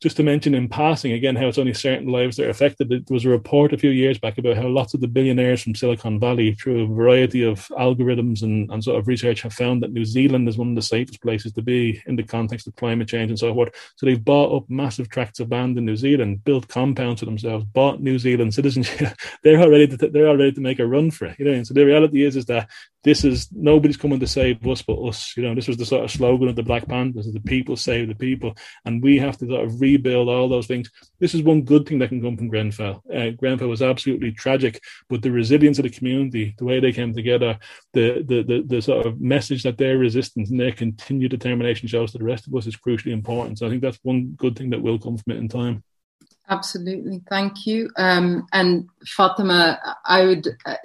just to mention in passing again how it's only certain lives that are affected. There was a report a few years back about how lots of the billionaires from Silicon Valley, through a variety of algorithms and, and sort of research, have found that New Zealand is one of the safest places to be in the context of climate change and so forth. So they've bought up massive tracts of land in New Zealand, built compounds for themselves, bought New Zealand citizenship. they're already to, they're already to make a run for it. You know, and so the reality is is that this is nobody's coming to save us but us. You know, this was the sort of slogan of the Black Panthers: "The people save the people," and we have to sort of rebuild, all those things. This is one good thing that can come from Grenfell. Uh, Grenfell was absolutely tragic, but the resilience of the community, the way they came together, the, the, the, the sort of message that their resistance and their continued determination shows to the rest of us is crucially important. So I think that's one good thing that will come from it in time. Absolutely, thank you. Um, and Fatima, I would, uh,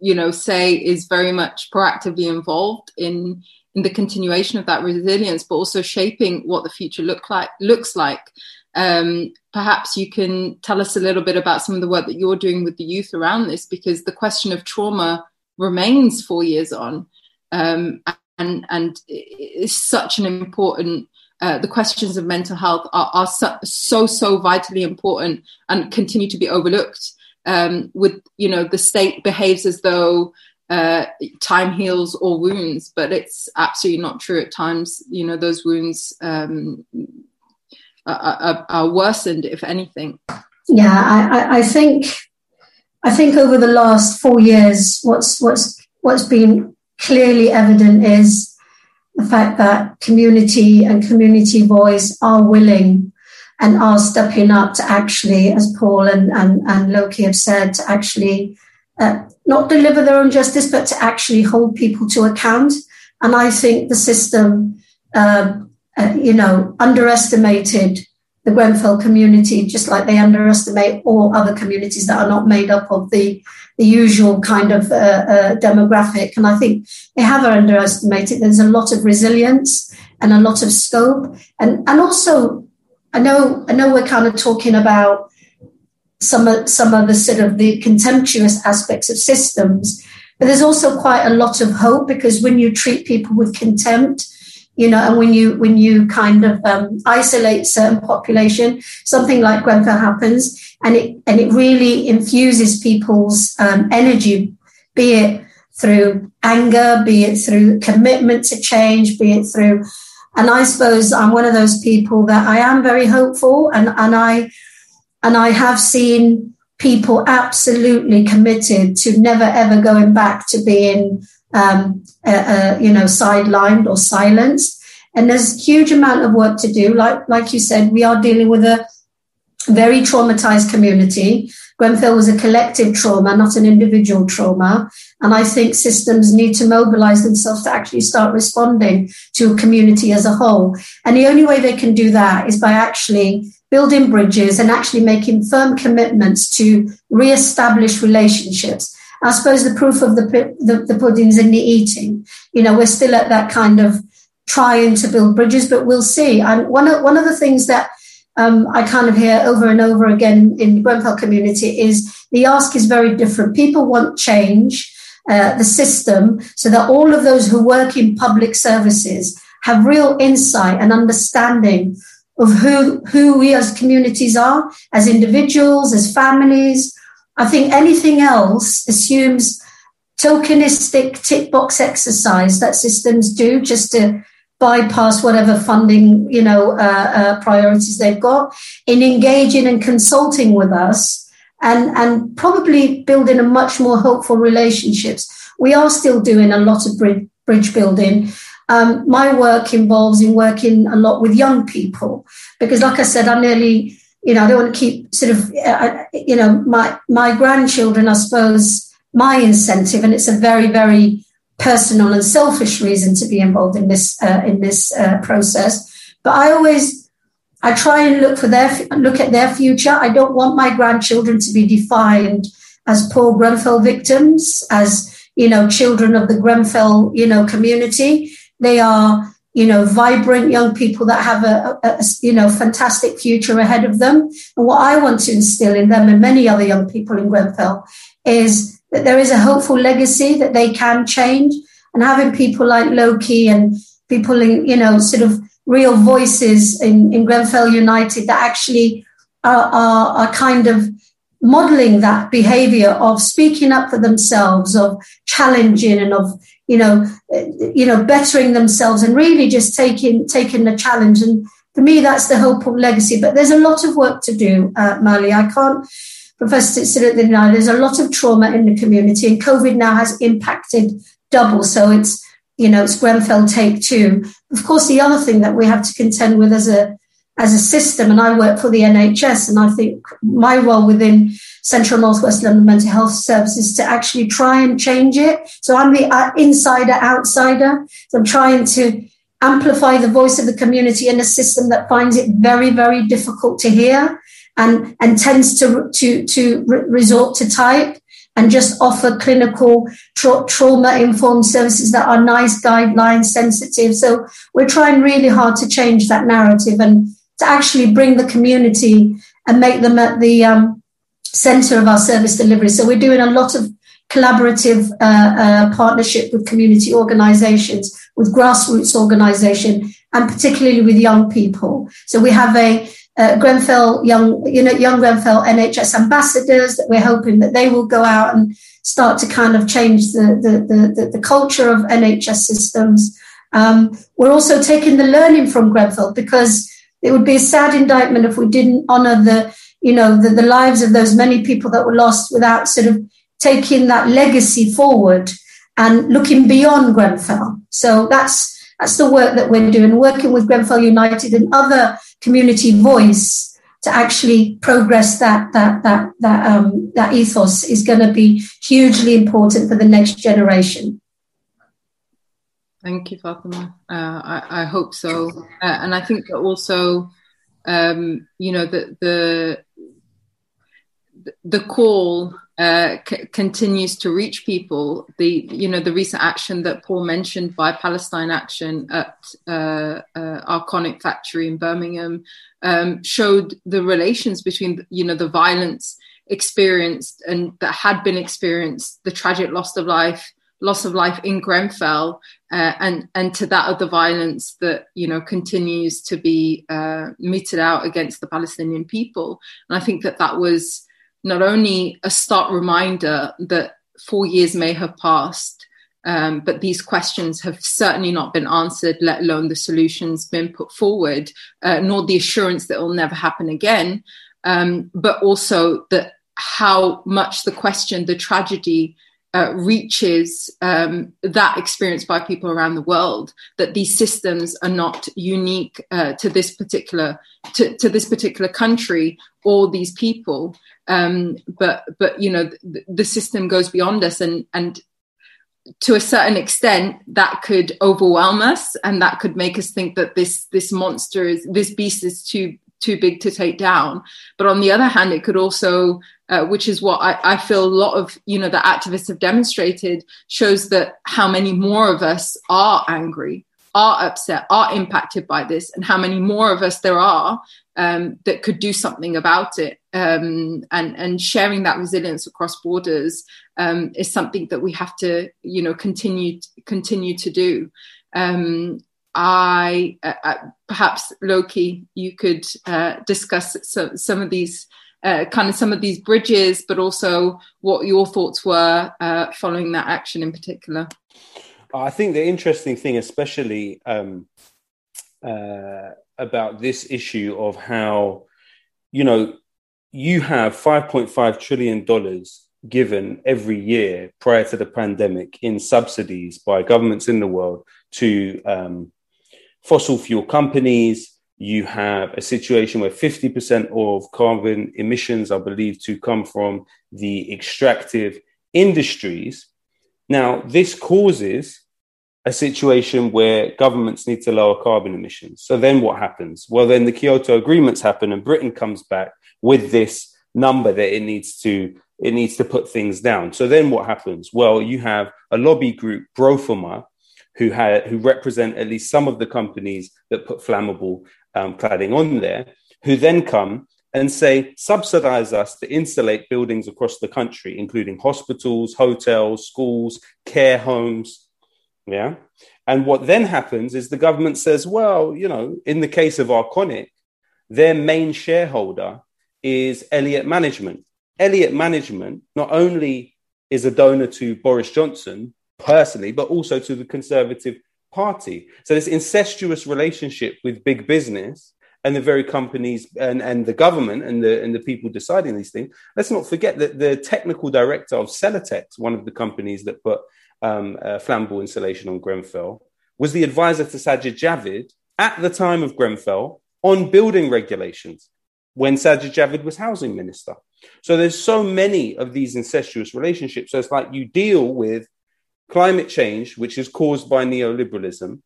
you know, say is very much proactively involved in in the continuation of that resilience, but also shaping what the future look like looks like. Um, perhaps you can tell us a little bit about some of the work that you're doing with the youth around this, because the question of trauma remains four years on, um, and and is such an important. Uh, the questions of mental health are, are so, so, so vitally important and continue to be overlooked. Um, with you know the state behaves as though uh, time heals all wounds, but it's absolutely not true. At times, you know, those wounds um, are, are, are, worsened, if anything. Yeah, I, I, think I think over the last four years, what's what's what's been clearly evident is the fact that community and community voice are willing and are stepping up to actually, as Paul and, and, and Lowkey have said, to actually uh, not deliver their own justice, but to actually hold people to account. And I think the system, uh, uh, you know, underestimated the Grenfell community, just like they underestimate all other communities that are not made up of the, the usual kind of uh, uh, demographic. And I think they have underestimated. There's a lot of resilience and a lot of scope. And, and also, I know, I know we're kind of talking about some of, some of the sort of the contemptuous aspects of systems, but there's also quite a lot of hope because when you treat people with contempt, you know, and when you when you kind of um, isolate certain population, something like Grenfell happens, and it and it really infuses people's um, energy, be it through anger, be it through commitment to change, be it through, and I suppose I'm one of those people that I am very hopeful, and and I and I have seen people absolutely committed to never ever going back to being um, uh, uh, you know, sidelined or silenced. And there's a huge amount of work to do. Like, like you said, we are dealing with a very traumatized community. Grenfell was a collective trauma, not an individual trauma. And I think systems need to mobilize themselves to actually start responding to a community as a whole. And the only way they can do that is by actually building bridges and actually making firm commitments to re-establish relationships I suppose the proof of the, the, the pudding's in the eating. You know, we're still at that kind of trying to build bridges, but we'll see. And one of, one of the things that um, I kind of hear over and over again in the Grenfell community is the ask is very different. People want change, uh, the system, so that all of those who work in public services have real insight and understanding of who, who we as communities are, as individuals, as families, I think anything else assumes tokenistic tick box exercise that systems do just to bypass whatever funding you know uh, uh, priorities they've got in engaging and consulting with us and and probably building a much more hopeful relationships. We are still doing a lot of bridge, bridge building. Um, my work involves in working a lot with young people because like i said i'm nearly you know, I don't want to keep sort of, uh, you know, my my grandchildren, I suppose, my incentive, and it's a very, very personal and selfish reason to be involved in this uh, in this uh, process. But I always, I try and look for their look at their future. I don't want my grandchildren to be defined as poor Grenfell victims, as you know, children of the Grenfell, you know, community. They are you know, vibrant young people that have a, a, a, you know, fantastic future ahead of them. And what I want to instill in them and many other young people in Grenfell is that there is a hopeful legacy that they can change and having people like Lowkey and people in, you know, sort of real voices in, in Grenfell United that actually are, are, are kind of modeling that behavior of speaking up for themselves, of challenging and of you know, you know, bettering themselves and really just taking taking the challenge. And for me, that's the hopeful legacy. But there's a lot of work to do, uh, Mali. I can't Professor the now. There's a lot of trauma in the community, and COVID now has impacted double. So it's you know, it's Grenfell take two. Of course, the other thing that we have to contend with as a as a system, and I work for the NHS, and I think my role within Central Northwest London Mental Health Services to actually try and change it. So I'm the uh, insider outsider. So I'm trying to amplify the voice of the community in a system that finds it very, very difficult to hear and, and tends to, to, to re- resort to type and just offer clinical tra- trauma informed services that are NICE guideline sensitive. So we're trying really hard to change that narrative and to actually bring the community and make them at the um, center of our service delivery. So we're doing a lot of collaborative uh, uh, partnership with community organizations, with grassroots organization, and particularly with young people. So we have a uh, Grenfell young, you know, young Grenfell NHS ambassadors that we're hoping that they will go out and start to kind of change the the the, the culture of NHS systems. Um, we're also taking the learning from Grenfell because it would be a sad indictment if we didn't honour the you know, the, the lives of those many people that were lost without sort of taking that legacy forward and looking beyond Grenfell. So that's that's the work that we're doing, working with Grenfell United and other community voice to actually progress that that that that um, that ethos is going to be hugely important for the next generation. Thank you, Fatima. Uh, I, I, hope so, uh, and I think that also um, you know, the the the call uh, c- continues to reach people. The you know the recent action that Paul mentioned by Palestine Action at uh, uh, Arconic factory in Birmingham um, showed the relations between you know the violence experienced and that had been experienced, the tragic loss of life, loss of life in Grenfell, uh, and and to that of the violence that you know continues to be uh, meted out against the Palestinian people. And I think that that was not only a stark reminder that four years may have passed, um, but these questions have certainly not been answered, let alone the solutions been put forward, uh, nor the assurance that it will never happen again. Um, but also that how much the question, the tragedy, uh, reaches um, that experience by people around the world that these systems are not unique uh, to this particular to, to, this particular country or these people um, but but you know the, the, system goes beyond us and and to a certain extent that could overwhelm us and that could make us think that this this monster is this beast is too too big to take down. But on the other hand, it could also, uh, which is what I, I, feel a lot of, you know, the activists have demonstrated, shows that how many more of us are angry, are upset, are impacted by this, and how many more of us there are um, that could do something about it. Um, and and sharing that resilience across borders um, is something that we have to, you know, continue continue to do. Um, I uh, uh, perhaps Lowkey, you could uh, discuss some, some of these uh, kind of some of these bridges, but also what your thoughts were uh, following that action in particular. I think the interesting thing, especially um, uh, about this issue of how you know you have 5.5 trillion dollars given every year prior to the pandemic in subsidies by governments in the world to um, fossil fuel companies. You have a situation where 50% of carbon emissions are believed to come from the extractive industries. Now, this causes a situation where governments need to lower carbon emissions. So then what happens? Well, then the Kyoto agreements happen and Britain comes back with this number that it needs to it needs to put things down. So then what happens? Well, you have a lobby group, Growthoma, who had who represent at least some of the companies that put flammable um, cladding on there, who then come and say subsidize us to insulate buildings across the country, including hospitals, hotels, schools, care homes. Yeah. And what then happens is the government says, well, you know, in the case of Arconic, their main shareholder is Elliott Management. Elliott Management not only is a donor to Boris Johnson, personally, but also to the Conservative Party. So this incestuous relationship with big business and the very companies and, and the government and the and the people deciding these things. Let's not forget that the technical director of Celotex, one of the companies that put um, uh, flammable insulation on Grenfell, was the advisor to Sajid Javid at the time of Grenfell on building regulations when Sajid Javid was housing minister. So there's so many of these incestuous relationships. So it's like you deal with climate change, which is caused by neoliberalism,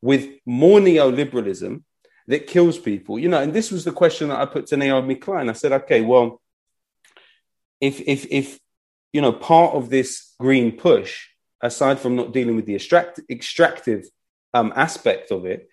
with more neoliberalism that kills people. You know, and this was the question that I put to Naomi Klein. I said, okay, well, if if if you know part of this green push, aside from not dealing with the extract, extractive um, aspect of it,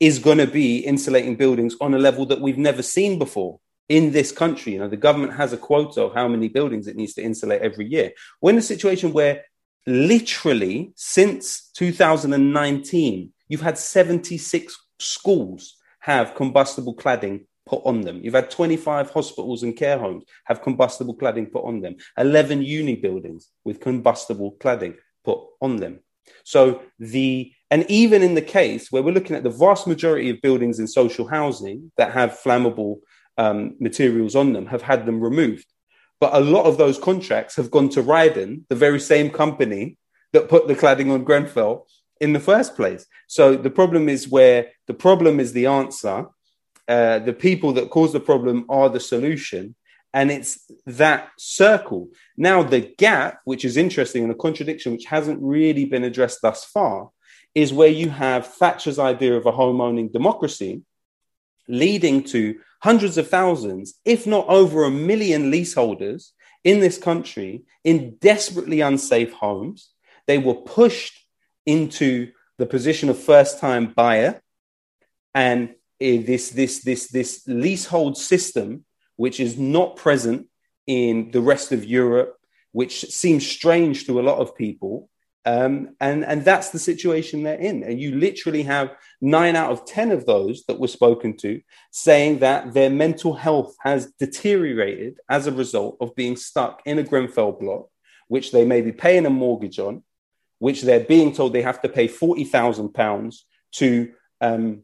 is going to be insulating buildings on a level that we've never seen before in this country. You know, the government has a quota of how many buildings it needs to insulate every year. We're in a situation where literally since 2019, you've had 76 schools have combustible cladding put on them. You've had 25 hospitals and care homes have combustible cladding put on them, 11 uni buildings with combustible cladding put on them. So the and even in the case where we're looking at the vast majority of buildings in social housing that have flammable um, materials on them have had them removed. But a lot of those contracts have gone to Rydon, the very same company that put the cladding on Grenfell in the first place. So the problem is where the problem is the answer. Uh, the people that cause the problem are the solution. And it's that circle. Now, the gap, which is interesting and a contradiction which hasn't really been addressed thus far, is where you have Thatcher's idea of a home owning democracy, leading to hundreds of thousands, if not over a million leaseholders in this country in desperately unsafe homes. They were pushed into the position of first time buyer and eh, this this this this leasehold system which is not present in the rest of Europe which seems strange to a lot of people um, and and that's the situation they're in and you literally have nine out of ten of those that were spoken to saying that their mental health has deteriorated as a result of being stuck in a Grenfell block which they may be paying a mortgage on which they're being told they have to pay forty thousand pounds to um,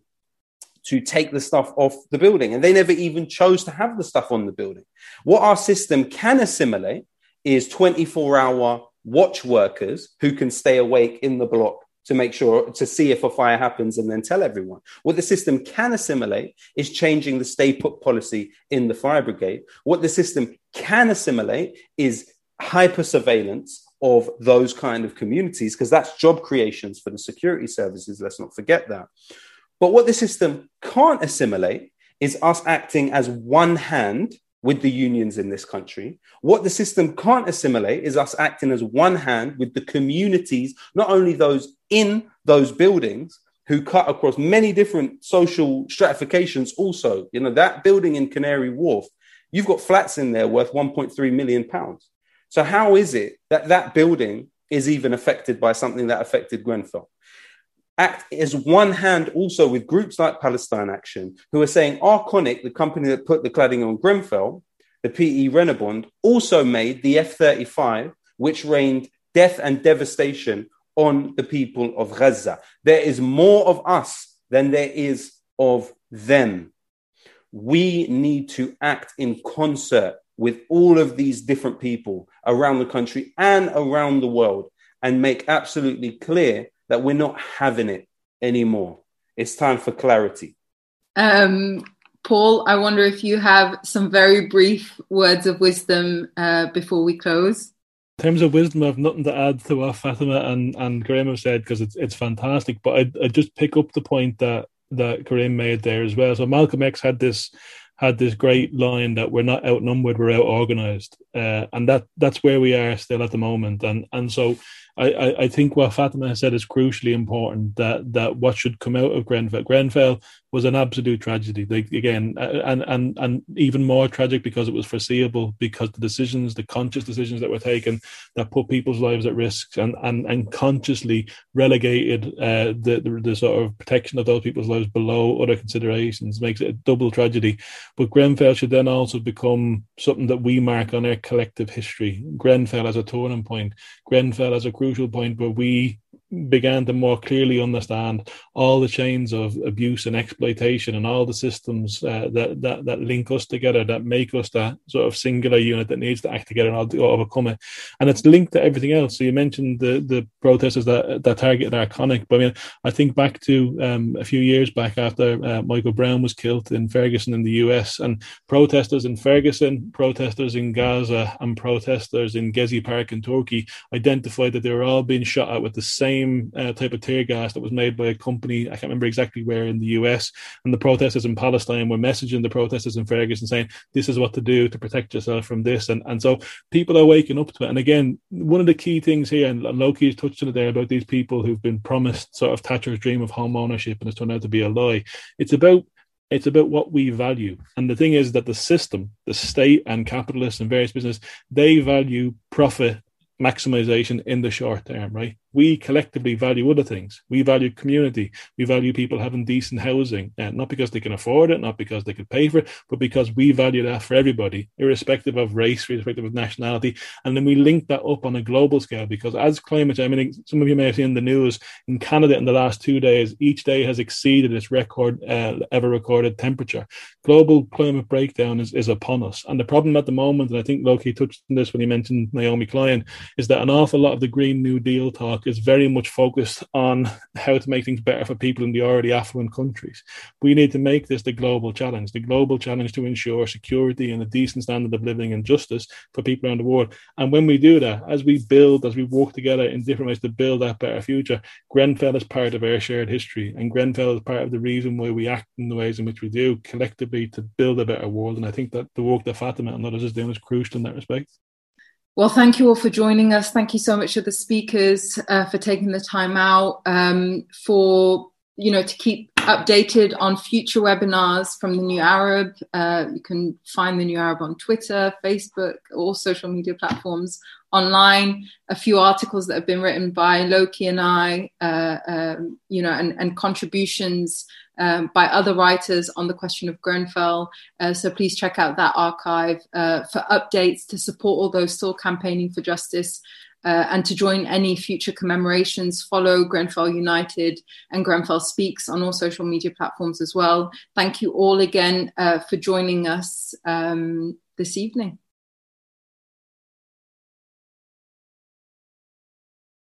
to take the stuff off the building, and they never even chose to have the stuff on the building. What our system can assimilate is twenty four hour watch workers who can stay awake in the block to make sure to see if a fire happens and then tell everyone. What the system can assimilate is changing the stay put policy in the fire brigade. What the system can assimilate is hyper surveillance of those kind of communities because that's job creations for the security services. Let's not forget that. But what the system can't assimilate is us acting as one hand with the unions in this country. What the system can't assimilate is us acting as one hand with the communities, not only those in those buildings who cut across many different social stratifications, also. You know, that building in Canary Wharf, you've got flats in there worth 1.3 million pounds. So, how is it that that building is even affected by something that affected Grenfell? Act as one hand also with groups like Palestine Action, who are saying Arconic, the company that put the cladding on Grenfell, the PE Reynobond, also made the F 35, which rained death and devastation on the people of Gaza. There is more of us than there is of them. We need to act in concert with all of these different people around the country and around the world and make absolutely clear that we're not having it anymore. It's time for clarity. Um, Paul, I wonder if you have some very brief words of wisdom uh, before we close. In terms of wisdom, I've nothing to add to what Fatima and, and Graham have said because it's it's fantastic. But I I just pick up the point that that Kareem made there as well. So Malcolm X had this had this great line that we're not outnumbered, we're out organized, uh, and that that's where we are still at the moment. And and so I, I, think what Fatima has said is crucially important that that what should come out of Grenfell. Grenfell was an absolute tragedy. Like again, and and and even more tragic because it was foreseeable because the decisions, the conscious decisions that were taken that put people's lives at risk and and and consciously relegated uh, the, the, the sort of protection of those people's lives below other considerations makes it a double tragedy. But Grenfell should then also become something that we mark on our collective history. Grenfell as a turning point. Grenfell as a crucial point where we began to more clearly understand all the chains of abuse and exploitation and all the systems uh, that, that that link us together that make us that sort of singular unit that needs to act together and overcome it. And it's linked to everything else. So you mentioned the the protesters that that targeted Arconic. But I mean I think back to um, a few years back after uh, Michael Brown was killed in Ferguson in the US and protesters in Ferguson protesters in Gaza and protesters in Gezi Park in Turkey identified that they were all being shot at with the same same uh, type of tear gas that was made by a company. I can't remember exactly where in the US. And the protesters in Palestine were messaging the protesters in Ferguson saying, this is what to do to protect yourself from this. And, and so people are waking up to it. And again, one of the key things here, and Lowkey has touched on it there about these people who've been promised sort of Thatcher's dream of home ownership and it's turned out to be a lie. It's about it's about what we value. And the thing is that the system, the state and capitalists and various business, they value profit maximization in the short term, right? We collectively value other things. We value community. We value people having decent housing, and not because they can afford it, not because they could pay for it, but because we value that for everybody, irrespective of race, irrespective of nationality. And then we link that up on a global scale because as climate change, I mean, some of you may have seen the news in Canada in the last two days, each day has exceeded its record uh, ever recorded temperature. Global climate breakdown is, is upon us. And the problem at the moment, and I think Lowkey touched on this when he mentioned Naomi Klein, is that an awful lot of the Green New Deal talk is very much focused on how to make things better for people in the already affluent countries. We need to make this the global challenge, the global challenge to ensure security and a decent standard of living and justice for people around the world. And when we do that, as we build, as we work together in different ways to build that better future, Grenfell is part of our shared history. And Grenfell is part of the reason why we act in the ways in which we do collectively to build a better world. And I think that the work that Fatima and others is doing is crucial in that respect. Well, thank you all for joining us. Thank you so much to the speakers uh, for taking the time out um, for you know to keep updated on future webinars from the New Arab. Uh, you can find the New Arab on Twitter, Facebook, all social media platforms online. A few articles that have been written by Lowkey and I, uh, um, you know, and, and contributions um, by other writers on the question of Grenfell. Uh, so please check out that archive uh, for updates to support all those still campaigning for justice. Uh, and to join any future commemorations, follow Grenfell United and Grenfell Speaks on all social media platforms as well. Thank you all again uh, for joining us um, this evening.